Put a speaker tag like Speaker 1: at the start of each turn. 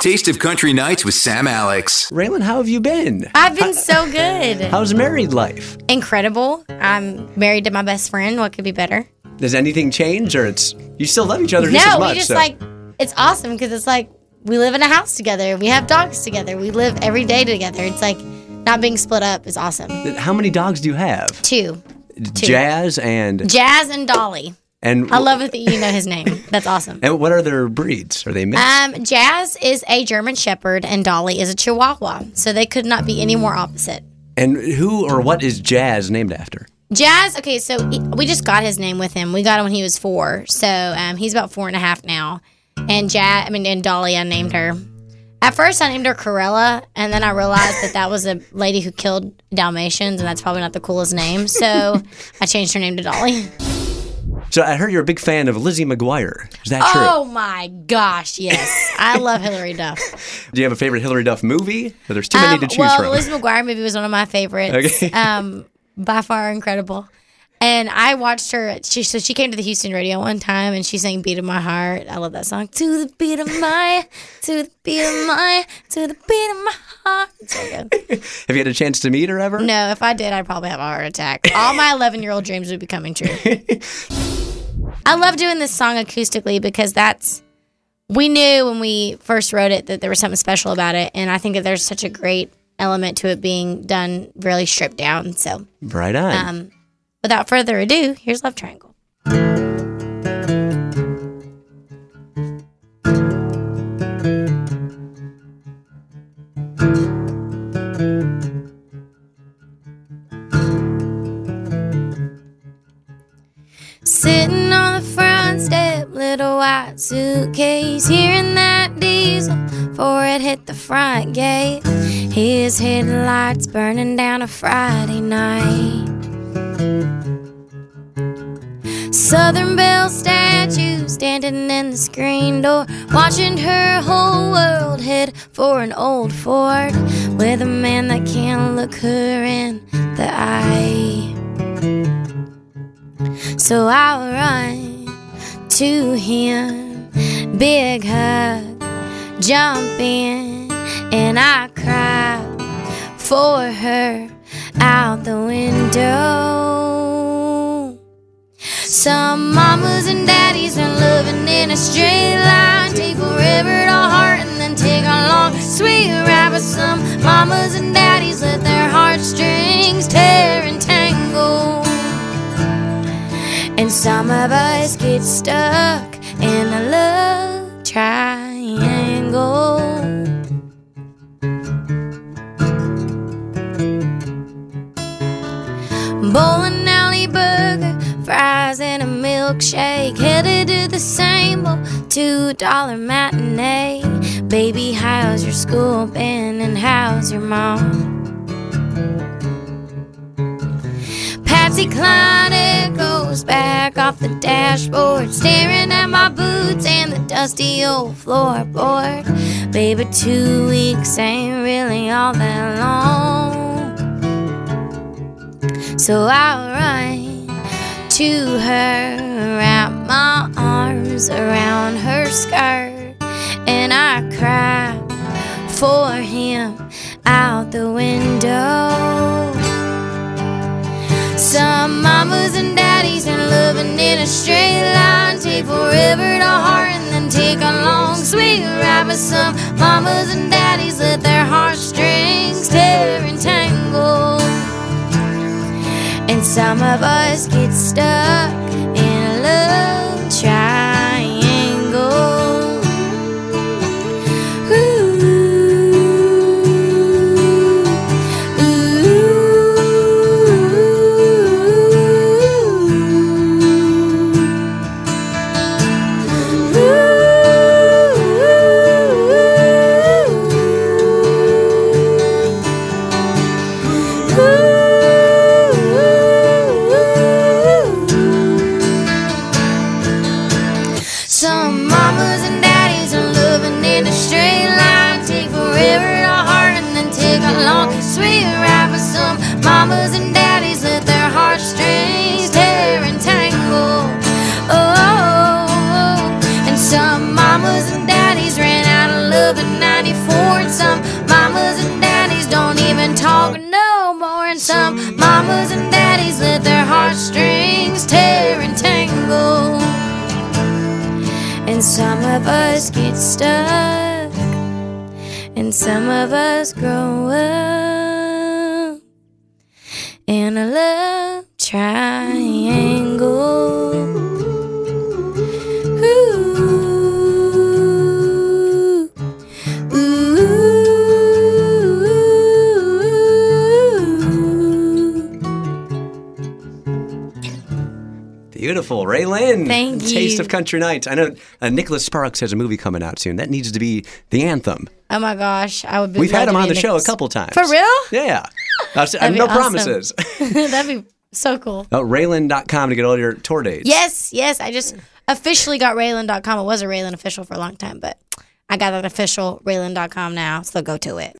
Speaker 1: Taste of Country Nights with Sam Alex.
Speaker 2: RaeLynn, how have you been?
Speaker 3: I've been so good.
Speaker 2: How's married life?
Speaker 3: Incredible. I'm married to my best friend. What could be better?
Speaker 2: Does anything change, or it's you still love each other just
Speaker 3: no,
Speaker 2: as much?
Speaker 3: we just
Speaker 2: so-
Speaker 3: like it's awesome because it's like we live in a house together. We have dogs together. We live every day together. It's like not being split up is awesome.
Speaker 2: How many dogs do you have?
Speaker 3: Two,
Speaker 2: Jazz and
Speaker 3: Jazz and Dolly.
Speaker 2: And
Speaker 3: I love it that you know his name. That's awesome.
Speaker 2: And what are their breeds? Are they mixed?
Speaker 3: Um, Jazz is a German Shepherd and Dolly is a Chihuahua. So they could not be any more opposite.
Speaker 2: and who or what is Jazz named after?
Speaker 3: Jazz, okay, so we just got his name with him. We got him when he was four. So um, he's about four and a half now. And Jazz, I mean, and Dolly, I named her. At first, I named her Cruella, and then I realized that that was a lady who killed Dalmatians, and that's probably not the coolest name. So I changed her name to Dolly.
Speaker 2: So I heard you're a big fan of Lizzie McGuire. Is that true?
Speaker 3: Oh my gosh, yes. I love Hilary Duff.
Speaker 2: Do you have a favorite Hilary Duff movie? There's too many
Speaker 3: Um,
Speaker 2: to choose
Speaker 3: well,
Speaker 2: from.
Speaker 3: the Lizzie McGuire movie was one of my favorites.
Speaker 2: Okay.
Speaker 3: Um, by far incredible. And I watched her. She so she came to the Houston radio one time and she sang "Beat of My Heart." I love that song. To the beat of my, to the beat of my, to the beat of my heart. So good.
Speaker 2: have you had a chance to meet her ever?
Speaker 3: No, if I did, I'd probably have a heart attack. All my 11 year old dreams would be coming true. I love doing this song acoustically because that's we knew when we first wrote it that there was something special about it, and I think that there's such a great element to it being done really stripped down. So,
Speaker 2: Right on.
Speaker 3: um, without further ado, here's Love Triangle. Sitting on the front step, little white suitcase, hearing that diesel before it hit the front gate. His headlights burning down a Friday night. Southern Belle statue standing in the screen door, watching her whole world head for an old Ford with a man that can't look her in the eye. So I will run to him, big hug, jump in, and I cry for her out the window. Some mamas and daddies are living in a straight line, take forever to heart and then take a long sweet ride. But some mamas and daddies let their heartstrings tear and tangle. And some of us get stuck in a love triangle. Bowling alley burger, fries and a milkshake. Headed to the same old two dollar matinee. Baby, how's your school been and how's your mom? Patsy Cline echoes back off the dashboard, staring at my boots and the dusty old floorboard. Baby, two weeks ain't really all that long. So I'll run to her, wrap my arms around her skirt, and I cry for him out the window. Mamas and daddies are living in a straight line. Take forever to heart and then take a long sweet ride. But some mamas and daddies let their heartstrings tear and tangle. And some of us get stuck Mamas and daddies let their heartstrings tear and tangle. And some of us get stuck, and some of us grow up in a love triangle.
Speaker 2: Beautiful, RaeLynn.
Speaker 3: Thank
Speaker 2: Taste of Country Nights. I know uh, Nicholas Sparks has a movie coming out soon. That needs to be the anthem.
Speaker 3: Oh my gosh, I would be.
Speaker 2: We've had him on the show a couple times.
Speaker 3: For real?
Speaker 2: Yeah. I
Speaker 3: That'd be
Speaker 2: no
Speaker 3: awesome.
Speaker 2: promises.
Speaker 3: That'd be so cool.
Speaker 2: Oh, RaeLynn.com to get all your tour dates.
Speaker 3: Yes, yes. I just officially got RaeLynn.com. It was a RaeLynn official for a long time, but I got an official RaeLynn.com now, so go to it.